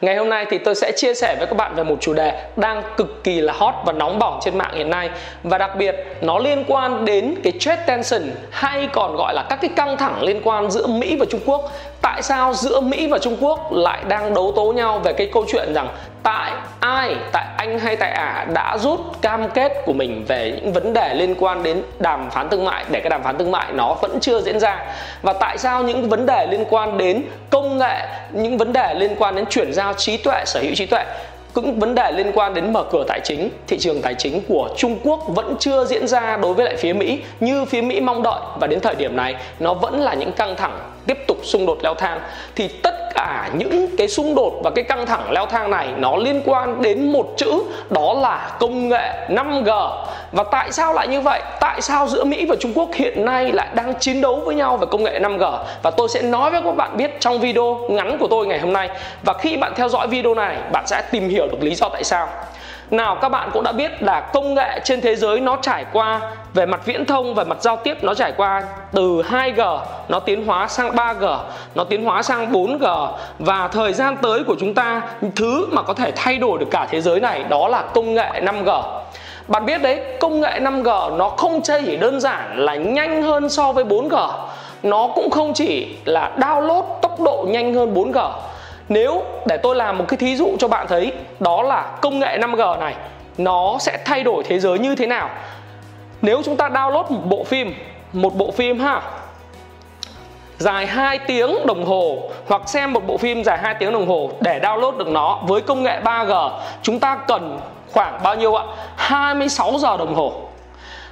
Ngày hôm nay thì tôi sẽ chia sẻ với các bạn về một chủ đề đang cực kỳ là hot và nóng bỏng trên mạng hiện nay và đặc biệt, nó liên quan đến cái trade tension hay còn gọi là các cái căng thẳng liên quan giữa Mỹ và Trung Quốc. Tại sao giữa Mỹ và Trung Quốc lại đang đấu tố nhau về cái câu chuyện rằng tại ai, tại anh hay tại ả đã rút cam kết của mình về những vấn đề liên quan đến đàm phán thương mại để cái đàm phán thương mại nó vẫn chưa diễn ra? Và tại sao những vấn đề liên quan đến công nghệ, những vấn đề liên quan đến chuyển giao trí tuệ, sở hữu trí tuệ cũng vấn đề liên quan đến mở cửa tài chính thị trường tài chính của Trung Quốc vẫn chưa diễn ra đối với lại phía Mỹ như phía Mỹ mong đợi? Và đến thời điểm này nó vẫn là những căng thẳng tiếp tục xung đột leo thang, thì tất cả những cái xung đột và cái căng thẳng leo thang này nó liên quan đến một chữ, đó là công nghệ 5G và tại sao lại như vậy? Tại sao giữa Mỹ và Trung Quốc hiện nay lại đang chiến đấu với nhau về công nghệ 5G và tôi sẽ nói với các bạn biết trong video ngắn của tôi ngày hôm nay. Và khi bạn theo dõi video này, bạn sẽ tìm hiểu được lý do tại sao nào, các bạn cũng đã biết là công nghệ trên thế giới nó trải qua, về mặt viễn thông, về mặt giao tiếp nó trải qua từ 2G nó tiến hóa sang 3G nó tiến hóa sang 4G và thời gian tới của chúng ta, thứ mà có thể thay đổi được cả thế giới này đó là công nghệ 5G bạn biết đấy, công nghệ 5G nó không chỉ đơn giản là nhanh hơn so với 4G nó cũng không chỉ là download tốc độ nhanh hơn 4G nếu để tôi làm một cái thí dụ cho bạn thấy, đó là công nghệ 5G này, nó sẽ thay đổi thế giới như thế nào nếu chúng ta download một bộ phim, một bộ phim ha, dài 2 tiếng đồng hồ, hoặc xem một bộ phim dài 2 tiếng đồng hồ để download được nó với công nghệ 3G chúng ta cần khoảng bao nhiêu ạ? 26 giờ đồng hồ.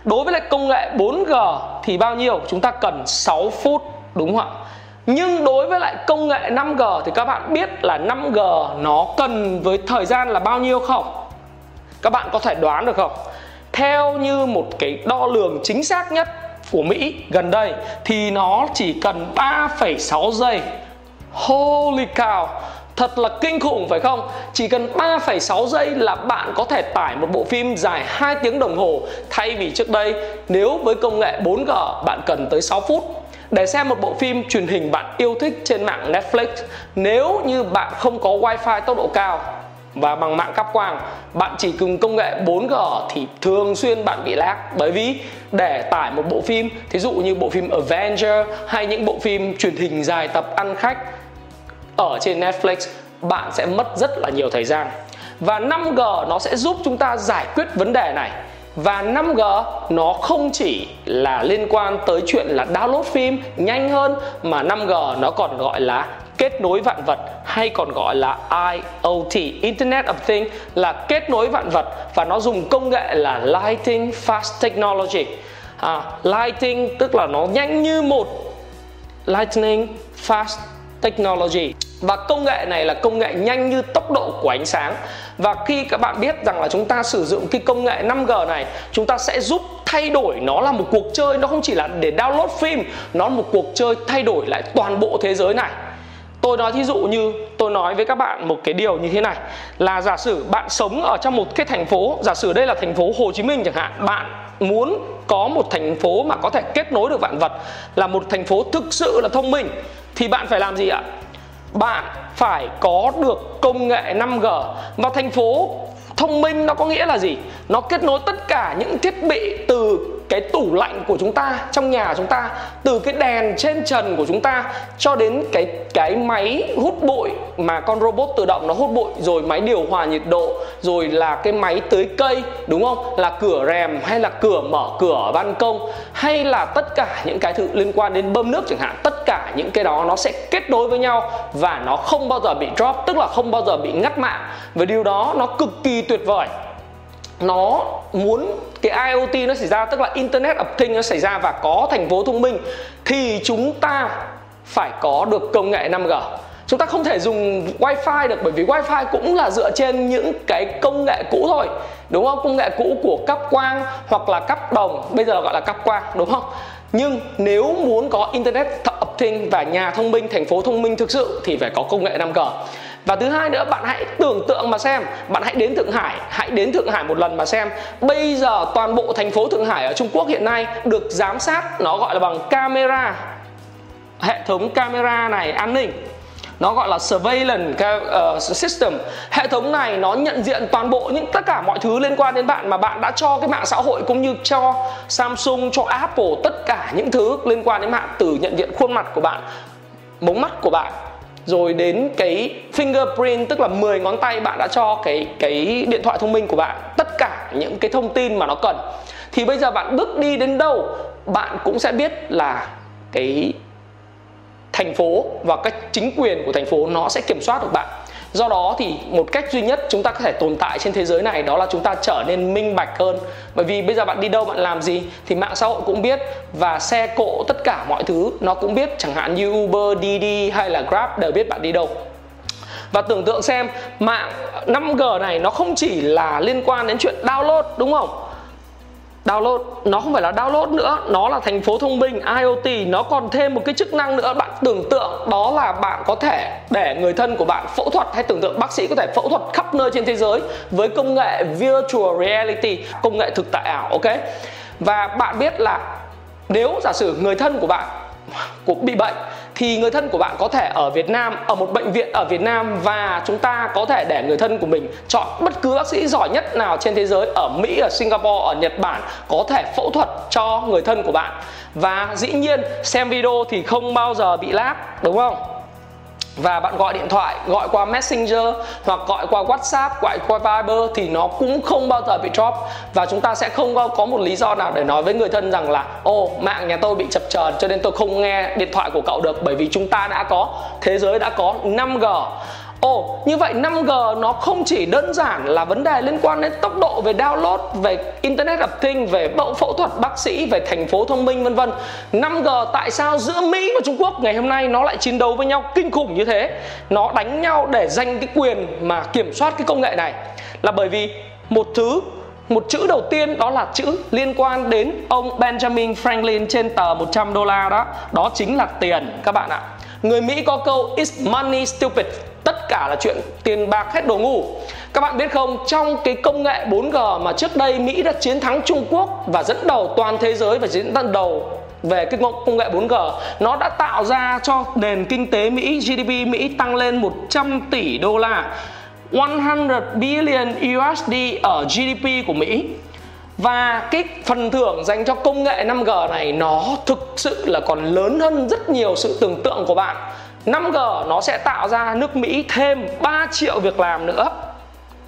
Đối với lại công nghệ 4G thì bao nhiêu? Chúng ta cần 6 phút, đúng không ạ? Nhưng đối với lại công nghệ 5G thì các bạn biết là 5G nó cần với thời gian là bao nhiêu không? Các bạn có thể đoán được không? Theo như một cái đo lường chính xác nhất của Mỹ gần đây thì nó chỉ cần 3,6 giây. Holy cow! Thật là kinh khủng phải không? Chỉ cần 3,6 giây là bạn có thể tải một bộ phim dài 2 tiếng đồng hồ thay vì trước đây nếu với công nghệ 4G bạn cần tới 6 phút để xem một bộ phim truyền hình bạn yêu thích trên mạng Netflix, nếu như bạn không có wifi tốc độ cao và bằng mạng cáp quang, bạn chỉ cần công nghệ 4G thì thường xuyên bạn bị lag. Bởi vì để tải một bộ phim, thí dụ như bộ phim Avenger hay những bộ phim truyền hình dài tập ăn khách ở trên Netflix, bạn sẽ mất rất là nhiều thời gian. Và 5G nó sẽ giúp chúng ta giải quyết vấn đề này và 5G nó không chỉ là liên quan tới chuyện là download phim nhanh hơn mà 5G nó còn gọi là kết nối vạn vật hay còn gọi là IoT Internet of Things là kết nối vạn vật. Và nó dùng công nghệ là Lighting Fast Technology. À, Lighting tức là nó nhanh như một Lightning Fast Technology và công nghệ này là công nghệ nhanh như tốc độ của ánh sáng. Và khi các bạn biết rằng là chúng ta sử dụng cái công nghệ 5G này, chúng ta sẽ giúp thay đổi nó là một cuộc chơi. Nó không chỉ là để download phim, nó là một cuộc chơi thay đổi lại toàn bộ thế giới này. Tôi nói thí dụ như, tôi nói với các bạn một cái điều như thế này. Là giả sử bạn sống ở trong một cái thành phố, giả sử đây là thành phố Hồ Chí Minh chẳng hạn, bạn muốn có một thành phố mà có thể kết nối được vạn vật, là một thành phố thực sự là thông minh, thì bạn phải làm gì ạ? Bạn phải có được công nghệ 5G và thành phố thông minh nó có nghĩa là gì? Nó kết nối tất cả những thiết bị từ cái tủ lạnh của chúng ta, trong nhà chúng ta, từ cái đèn trên trần của chúng ta cho đến cái cái máy hút bụi mà con robot tự động nó hút bụi, rồi máy điều hòa nhiệt độ, rồi là cái máy tưới cây, đúng không? Là cửa rèm hay là cửa mở cửa ban công, hay là tất cả những cái thứ liên quan đến bơm nước chẳng hạn, tất cả những cái đó nó sẽ kết nối với nhau và nó không bao giờ bị drop, tức là không bao giờ bị ngắt mạng. Và điều đó nó cực kỳ tuyệt vời nó muốn, cái IoT nó xảy ra, tức là Internet of Things nó xảy ra và có thành phố thông minh, thì chúng ta phải có được công nghệ 5G chúng ta không thể dùng wifi được, bởi vì wifi cũng là dựa trên những cái công nghệ cũ thôi. Đúng không? Công nghệ cũ của cáp quang hoặc là cáp đồng. Bây giờ gọi là cáp quang, đúng không? Nhưng nếu muốn có internet of things và nhà thông minh, thành phố thông minh thực sự, thì phải có công nghệ 5G và thứ hai nữa, bạn hãy tưởng tượng mà xem, bạn hãy đến thượng hải, hãy đến thượng hải một lần mà xem. Bây giờ toàn bộ thành phố thượng hải ở trung quốc hiện nay được giám sát, nó gọi là bằng camera, hệ thống camera này an ninh. Nó gọi là surveillance ờ, system. Hệ thống này nó nhận diện toàn bộ những tất cả mọi thứ liên quan đến bạn mà bạn đã cho cái mạng xã hội cũng như cho Samsung, cho Apple, tất cả những thứ liên quan đến mạng từ nhận diện khuôn mặt của bạn, mống mắt của bạn rồi đến cái fingerprint, tức là 10 ngón tay bạn đã cho cái cái điện thoại thông minh của bạn, tất cả những cái thông tin mà nó cần. Thì bây giờ bạn bước đi đến đâu, bạn cũng sẽ biết là cái thành phố và các chính quyền của thành phố nó sẽ kiểm soát được bạn do đó thì một cách duy nhất chúng ta có thể tồn tại trên thế giới này đó là chúng ta trở nên minh bạch hơn. Bởi vì bây giờ bạn đi đâu bạn làm gì thì mạng xã hội cũng biết và xe cộ tất cả mọi thứ nó cũng biết. Chẳng hạn như Uber, Didi hay là Grab đều biết bạn đi đâu. Và tưởng tượng xem mạng 5G này nó không chỉ là liên quan đến chuyện download đúng không? Download. Nó không phải là download nữa, nó là thành phố thông minh IoT nó còn thêm một cái chức năng nữa, bạn tưởng tượng. Đó là bạn có thể để người thân của bạn phẫu thuật hay tưởng tượng bác sĩ có thể phẫu thuật khắp nơi trên thế giới với công nghệ virtual reality, công nghệ thực tại ảo, ok? Và bạn biết là nếu giả sử người thân của bạn cũng bị bệnh thì người thân của bạn có thể ở Việt Nam, ở một bệnh viện ở Việt Nam và chúng ta có thể để người thân của mình chọn bất cứ bác sĩ giỏi nhất nào trên thế giới ở Mỹ, ở Singapore, ở Nhật Bản có thể phẫu thuật cho người thân của bạn. Và dĩ nhiên xem video thì không bao giờ bị lag đúng không? Và bạn gọi điện thoại, gọi qua messenger hoặc gọi qua whatsapp, gọi qua viber thì nó cũng không bao giờ bị drop. Và chúng ta sẽ không có một lý do nào để nói với người thân rằng là, ô, mạng nhà tôi bị chập chờn cho nên tôi không nghe điện thoại của cậu được, bởi vì chúng ta đã có, thế giới đã có 5G Ồ, như vậy 5G nó không chỉ đơn giản là vấn đề liên quan đến tốc độ về download, về Internet of Things, về bậu phẫu thuật bác sĩ, về thành phố thông minh vân vân. 5G tại sao giữa Mỹ và Trung Quốc ngày hôm nay nó lại chiến đấu với nhau kinh khủng như thế? Nó đánh nhau để giành cái quyền mà kiểm soát cái công nghệ này là bởi vì một thứ một chữ đầu tiên đó là chữ liên quan đến ông Benjamin Franklin trên tờ 100 đô la đó đó chính là tiền các bạn ạ người Mỹ có câu is money stupid tất cả là chuyện tiền bạc hết đồ ngu các bạn biết không, trong cái công nghệ 4G mà trước đây Mỹ đã chiến thắng Trung Quốc và dẫn đầu toàn thế giới và dẫn đầu về cái công nghệ 4G nó đã tạo ra cho nền kinh tế Mỹ GDP Mỹ tăng lên 100 tỷ đô la 100 billion USD ở GDP của Mỹ. Và cái phần thưởng dành cho công nghệ 5G này nó thực sự là còn lớn hơn rất nhiều sự tưởng tượng của bạn. 5G nó sẽ tạo ra nước Mỹ thêm 3 triệu việc làm nữa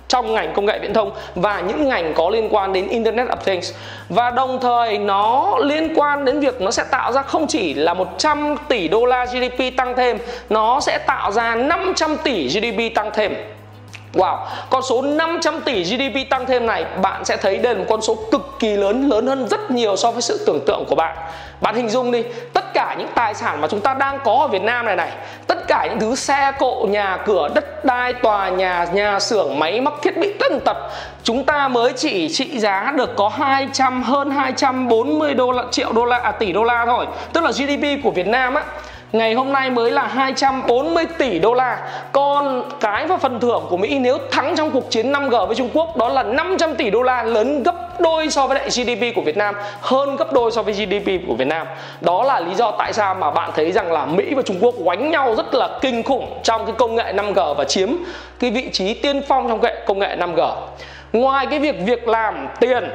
trong ngành công nghệ viễn thông và những ngành có liên quan đến Internet of Things. Và đồng thời nó liên quan đến việc nó sẽ tạo ra không chỉ là 100 tỷ đô la GDP tăng thêm, nó sẽ tạo ra 500 tỷ GDP tăng thêm. Wow, con số 500 tỷ GDP tăng thêm này bạn sẽ thấy đây là một con số cực kỳ lớn, lớn hơn rất nhiều so với sự tưởng tượng của bạn. Bạn hình dung đi, tất cả những tài sản mà chúng ta đang có ở Việt Nam này này, tất cả những thứ xe cộ, nhà cửa, đất đai, tòa nhà, nhà xưởng, máy móc, thiết bị tân tật, chúng ta mới chỉ trị giá được có 200 hơn 240 đô la triệu đô la à tỷ đô la thôi. Tức là GDP của Việt Nam á ngày hôm nay mới là 240 tỷ đô la. Còn cái và phần thưởng của Mỹ nếu thắng trong cuộc chiến 5G với Trung Quốc đó là 500 tỷ đô la, lớn gấp đôi so với lại GDP của Việt Nam, hơn gấp đôi so với GDP của Việt Nam. Đó là lý do tại sao mà bạn thấy rằng là Mỹ và Trung Quốc quánh nhau rất là kinh khủng trong cái công nghệ 5G và chiếm cái vị trí tiên phong trong cái công nghệ 5G ngoài cái việc việc làm tiền,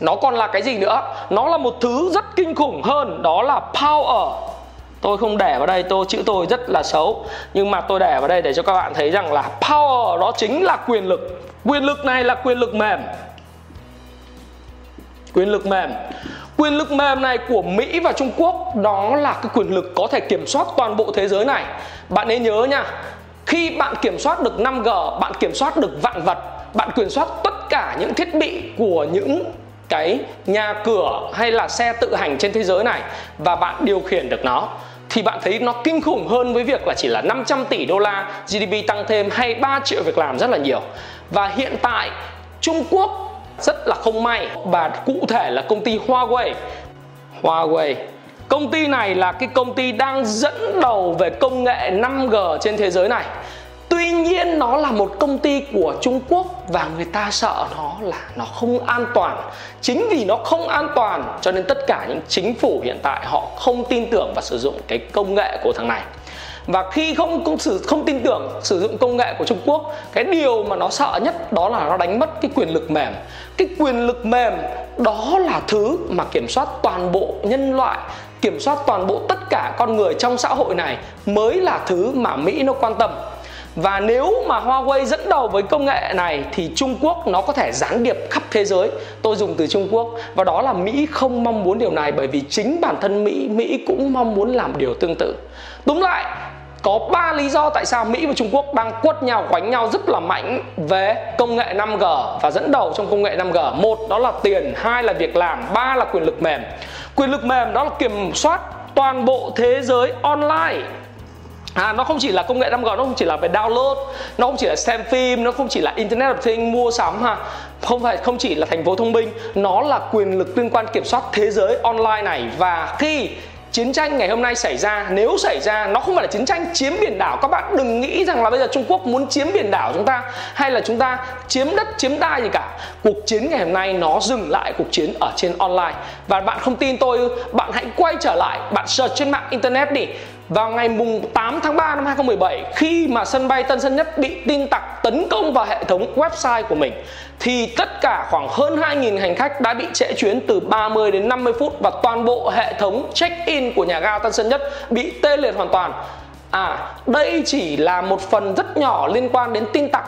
nó còn là cái gì nữa? Nó là một thứ rất kinh khủng hơn, đó là power tôi không để vào đây, tôi, chữ tôi rất là xấu. Nhưng mà tôi để vào đây để cho các bạn thấy rằng là power đó chính là quyền lực. Quyền lực này là quyền lực mềm. Quyền lực mềm. Quyền lực mềm này của Mỹ và Trung Quốc, đó là cái quyền lực có thể kiểm soát toàn bộ thế giới này. Bạn nên nhớ nha, khi bạn kiểm soát được 5G bạn kiểm soát được vạn vật, bạn kiểm soát tất cả những thiết bị của những cái nhà cửa hay là xe tự hành trên thế giới này và bạn điều khiển được nó thì bạn thấy nó kinh khủng hơn với việc là chỉ là 500 tỷ đô la GDP tăng thêm hay 3 triệu việc làm rất là nhiều. Và hiện tại, Trung Quốc rất là không may và cụ thể là công ty Huawei. Huawei, Công ty này là cái công ty đang dẫn đầu về công nghệ 5G trên thế giới này tuy nhiên, nó là một công ty của trung quốc và người ta sợ nó là nó không an toàn. Chính vì nó không an toàn, cho nên tất cả những chính phủ hiện tại họ không tin tưởng và sử dụng cái công nghệ của thằng này. Và khi không không sử, không tin tưởng sử dụng công nghệ của Trung Quốc, cái điều mà nó sợ nhất đó là nó đánh mất cái quyền lực mềm. Cái quyền lực mềm đó là thứ mà kiểm soát toàn bộ nhân loại, kiểm soát toàn bộ tất cả con người trong xã hội này mới là thứ mà Mỹ nó quan tâm và nếu mà Huawei dẫn đầu với công nghệ này thì Trung Quốc nó có thể gián điệp khắp thế giới. Tôi dùng từ Trung Quốc và đó là Mỹ không mong muốn điều này bởi vì chính bản thân Mỹ Mỹ cũng mong muốn làm điều tương tự. Đúng lại có ba lý do tại sao Mỹ và Trung Quốc đang quất nhau quánh nhau rất là mạnh về công nghệ 5G và dẫn đầu trong công nghệ 5G. Một đó là tiền, hai là việc làm, ba là quyền lực mềm. Quyền lực mềm đó là kiểm soát toàn bộ thế giới online À, nó không chỉ là công nghệ 5G, nó không chỉ là về download, nó không chỉ là xem phim, nó không chỉ là Internet of Things mua sắm ha, không phải không chỉ là thành phố thông minh, nó là quyền lực liên quan kiểm soát thế giới online này. Và khi chiến tranh ngày hôm nay xảy ra nếu xảy ra nó không phải là chiến tranh chiếm biển đảo. Các bạn đừng nghĩ rằng là bây giờ Trung Quốc muốn chiếm biển đảo chúng ta hay là chúng ta chiếm đất chiếm đai gì cả. Cuộc chiến ngày hôm nay nó dừng lại cuộc chiến ở trên online. Và bạn không tin tôi bạn hãy quay trở lại bạn search trên mạng internet đi vào ngày mùng 8 tháng 3 năm 2017 khi mà sân bay Tân Sơn Nhất bị tin tặc tấn công vào hệ thống website của mình thì tất cả khoảng hơn 2.000 hành khách đã bị trễ chuyến từ 30 đến 50 phút và toàn bộ hệ thống check-in của nhà ga Tân Sơn Nhất bị tê liệt hoàn toàn. À, đây chỉ là một phần rất nhỏ liên quan đến tin tặc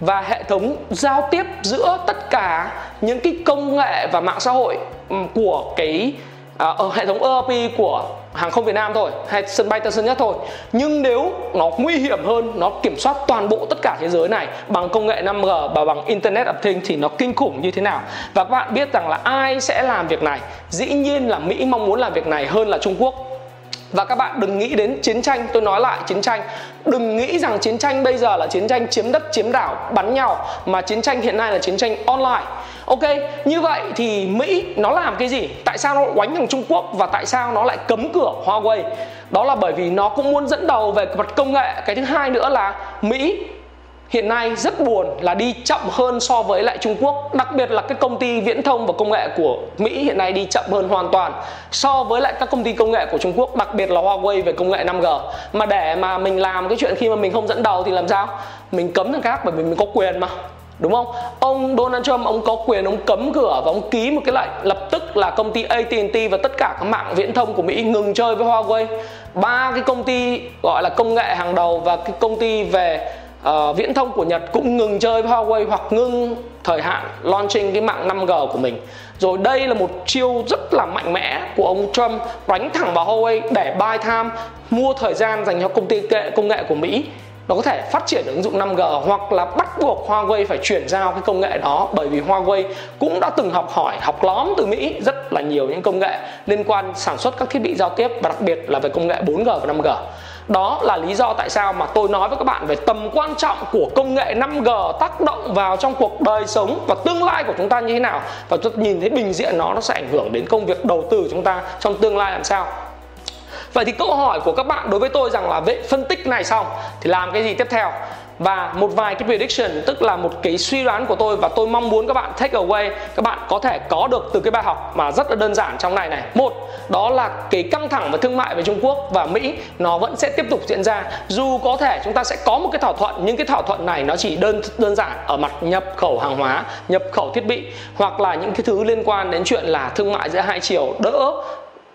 và hệ thống giao tiếp giữa tất cả những cái công nghệ và mạng xã hội ừ, của cái à, ờ, hệ thống ERP của hàng không Việt Nam thôi, hay sân bay Tân Sơn Nhất thôi. Nhưng nếu nó nguy hiểm hơn, nó kiểm soát toàn bộ tất cả thế giới này bằng công nghệ 5G và bằng Internet of Things thì nó kinh khủng như thế nào? Và các bạn biết rằng là ai sẽ làm việc này? Dĩ nhiên là Mỹ mong muốn làm việc này hơn là Trung Quốc. Và các bạn đừng nghĩ đến chiến tranh. Tôi nói lại, chiến tranh. Đừng nghĩ rằng chiến tranh bây giờ là chiến tranh chiếm đất, chiếm đảo, bắn nhau, mà chiến tranh hiện nay là chiến tranh online ok, như vậy thì mỹ nó làm cái gì? Tại sao nó oánh thằng trung quốc và tại sao nó lại cấm cửa huawei? Đó là bởi vì nó cũng muốn dẫn đầu về mặt công nghệ. Cái thứ hai nữa là mỹ hiện nay rất buồn là đi chậm hơn so với lại Trung Quốc. Đặc biệt là cái công ty viễn thông và công nghệ của Mỹ hiện nay đi chậm hơn hoàn toàn so với lại các công ty công nghệ của Trung Quốc, đặc biệt là Huawei về công nghệ 5G mà để mà mình làm cái chuyện khi mà mình không dẫn đầu thì làm sao? Mình cấm thằng khác bởi vì mình có quyền mà đúng không? Ông Donald Trump ông có quyền ông cấm cửa và ông ký một cái lệnh lập tức là công ty AT&T và tất cả các mạng viễn thông của Mỹ ngừng chơi với Huawei. Ba cái công ty gọi là công nghệ hàng đầu và cái công ty về uh, viễn thông của Nhật cũng ngừng chơi với Huawei hoặc ngưng thời hạn launching cái mạng 5G của mình. Rồi đây là một chiêu rất là mạnh mẽ của ông Trump đánh thẳng vào Huawei để buy time mua thời gian dành cho công ty công nghệ của Mỹ nó có thể phát triển ứng dụng 5G hoặc là bắt buộc Huawei phải chuyển giao cái công nghệ đó, bởi vì Huawei cũng đã từng học hỏi, học lóm từ Mỹ rất là nhiều những công nghệ liên quan sản xuất các thiết bị giao tiếp và đặc biệt là về công nghệ 4G và 5G đó là lý do tại sao mà tôi nói với các bạn về tầm quan trọng của công nghệ 5G tác động vào trong cuộc đời sống và tương lai của chúng ta như thế nào. Và chúng ta nhìn thấy bình diện nó nó sẽ ảnh hưởng đến công việc đầu tư của chúng ta trong tương lai làm sao. Vậy thì câu hỏi của các bạn đối với tôi rằng là vệ phân tích này xong, thì làm cái gì tiếp theo? và một vài cái prediction, tức là một cái suy đoán của tôi và tôi mong muốn các bạn take away, các bạn có thể có được từ cái bài học mà rất là đơn giản trong này này một, đó là cái căng thẳng về thương mại với Trung Quốc và Mỹ, nó vẫn sẽ tiếp tục diễn ra dù có thể chúng ta sẽ có một cái thỏa thuận, nhưng cái thỏa thuận này nó chỉ đơn đơn giản ở mặt nhập khẩu hàng hóa, nhập khẩu thiết bị, hoặc là những cái thứ liên quan đến chuyện là thương mại giữa hai chiều đỡ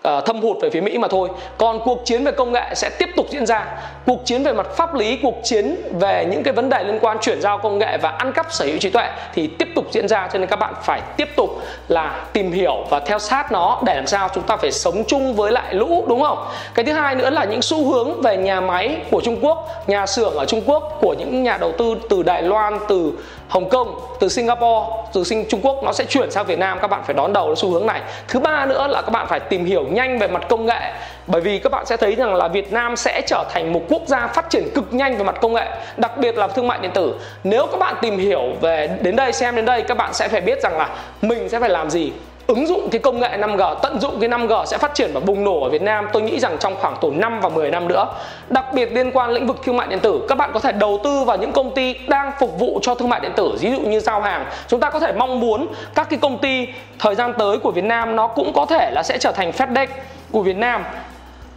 uh, thâm hụt về phía Mỹ mà thôi. Còn cuộc chiến về công nghệ sẽ tiếp tục diễn ra. Cuộc chiến về mặt pháp lý, cuộc chiến về những cái vấn đề liên quan chuyển giao công nghệ và ăn cắp sở hữu trí tuệ thì tiếp tục diễn ra cho nên các bạn phải tiếp tục là tìm hiểu và theo sát nó để làm sao chúng ta phải sống chung với lại lũ đúng không? Cái thứ hai nữa là những xu hướng về nhà máy của Trung Quốc, nhà xưởng ở Trung Quốc của những nhà đầu tư từ Đài Loan, từ Hồng Kông, từ Singapore, từ Sing Trung Quốc nó sẽ chuyển sang Việt Nam các bạn phải đón đầu xu hướng này. Thứ ba nữa là các bạn phải tìm hiểu nhanh về mặt công nghệ bởi vì các bạn sẽ thấy rằng là Việt Nam sẽ trở thành một quốc gia phát triển cực nhanh về mặt công nghệ, đặc biệt là thương mại điện tử. Nếu các bạn tìm hiểu về đến đây xem đến đây các bạn sẽ phải biết rằng là mình sẽ phải làm gì ứng dụng cái công nghệ 5G, tận dụng cái 5G sẽ phát triển và bùng nổ ở Việt Nam. Tôi nghĩ rằng trong khoảng tầm 5 và 10 năm nữa. Đặc biệt liên quan lĩnh vực thương mại điện tử, các bạn có thể đầu tư vào những công ty đang phục vụ cho thương mại điện tử, ví dụ như giao hàng. Chúng ta có thể mong muốn các cái công ty thời gian tới của Việt Nam nó cũng có thể là sẽ trở thành FedEx của Việt Nam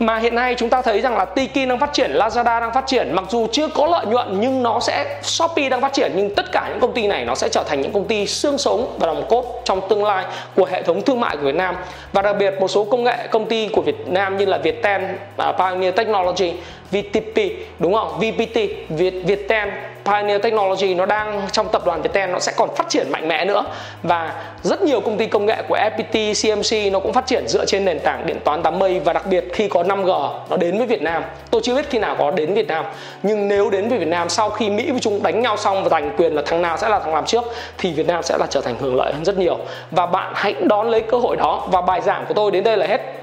mà hiện nay chúng ta thấy rằng là Tiki đang phát triển, Lazada đang phát triển. Mặc dù chưa có lợi nhuận nhưng nó sẽ Shopee đang phát triển. Nhưng tất cả những công ty này nó sẽ trở thành những công ty xương sống và đồng cốt trong tương lai của hệ thống thương mại của Việt Nam. Và đặc biệt một số công nghệ công ty của Việt Nam như là Viettel, uh, Pioneer Technology, VTP đúng không? VPT, Việt Viettel Pioneer Technology nó đang trong tập đoàn Viettel nó sẽ còn phát triển mạnh mẽ nữa. Và rất nhiều công ty công nghệ của FPT, CMC nó cũng phát triển dựa trên nền tảng điện toán đám mây và đặc biệt khi có 5G nó đến với Việt Nam. Tôi chưa biết khi nào có đến Việt Nam. Nhưng nếu đến với Việt Nam sau khi Mỹ với chúng đánh nhau xong và giành quyền là thằng nào sẽ là thằng làm trước thì Việt Nam sẽ là trở thành hưởng lợi hơn rất nhiều. Và bạn hãy đón lấy cơ hội đó. Và bài giảng của tôi đến đây là hết.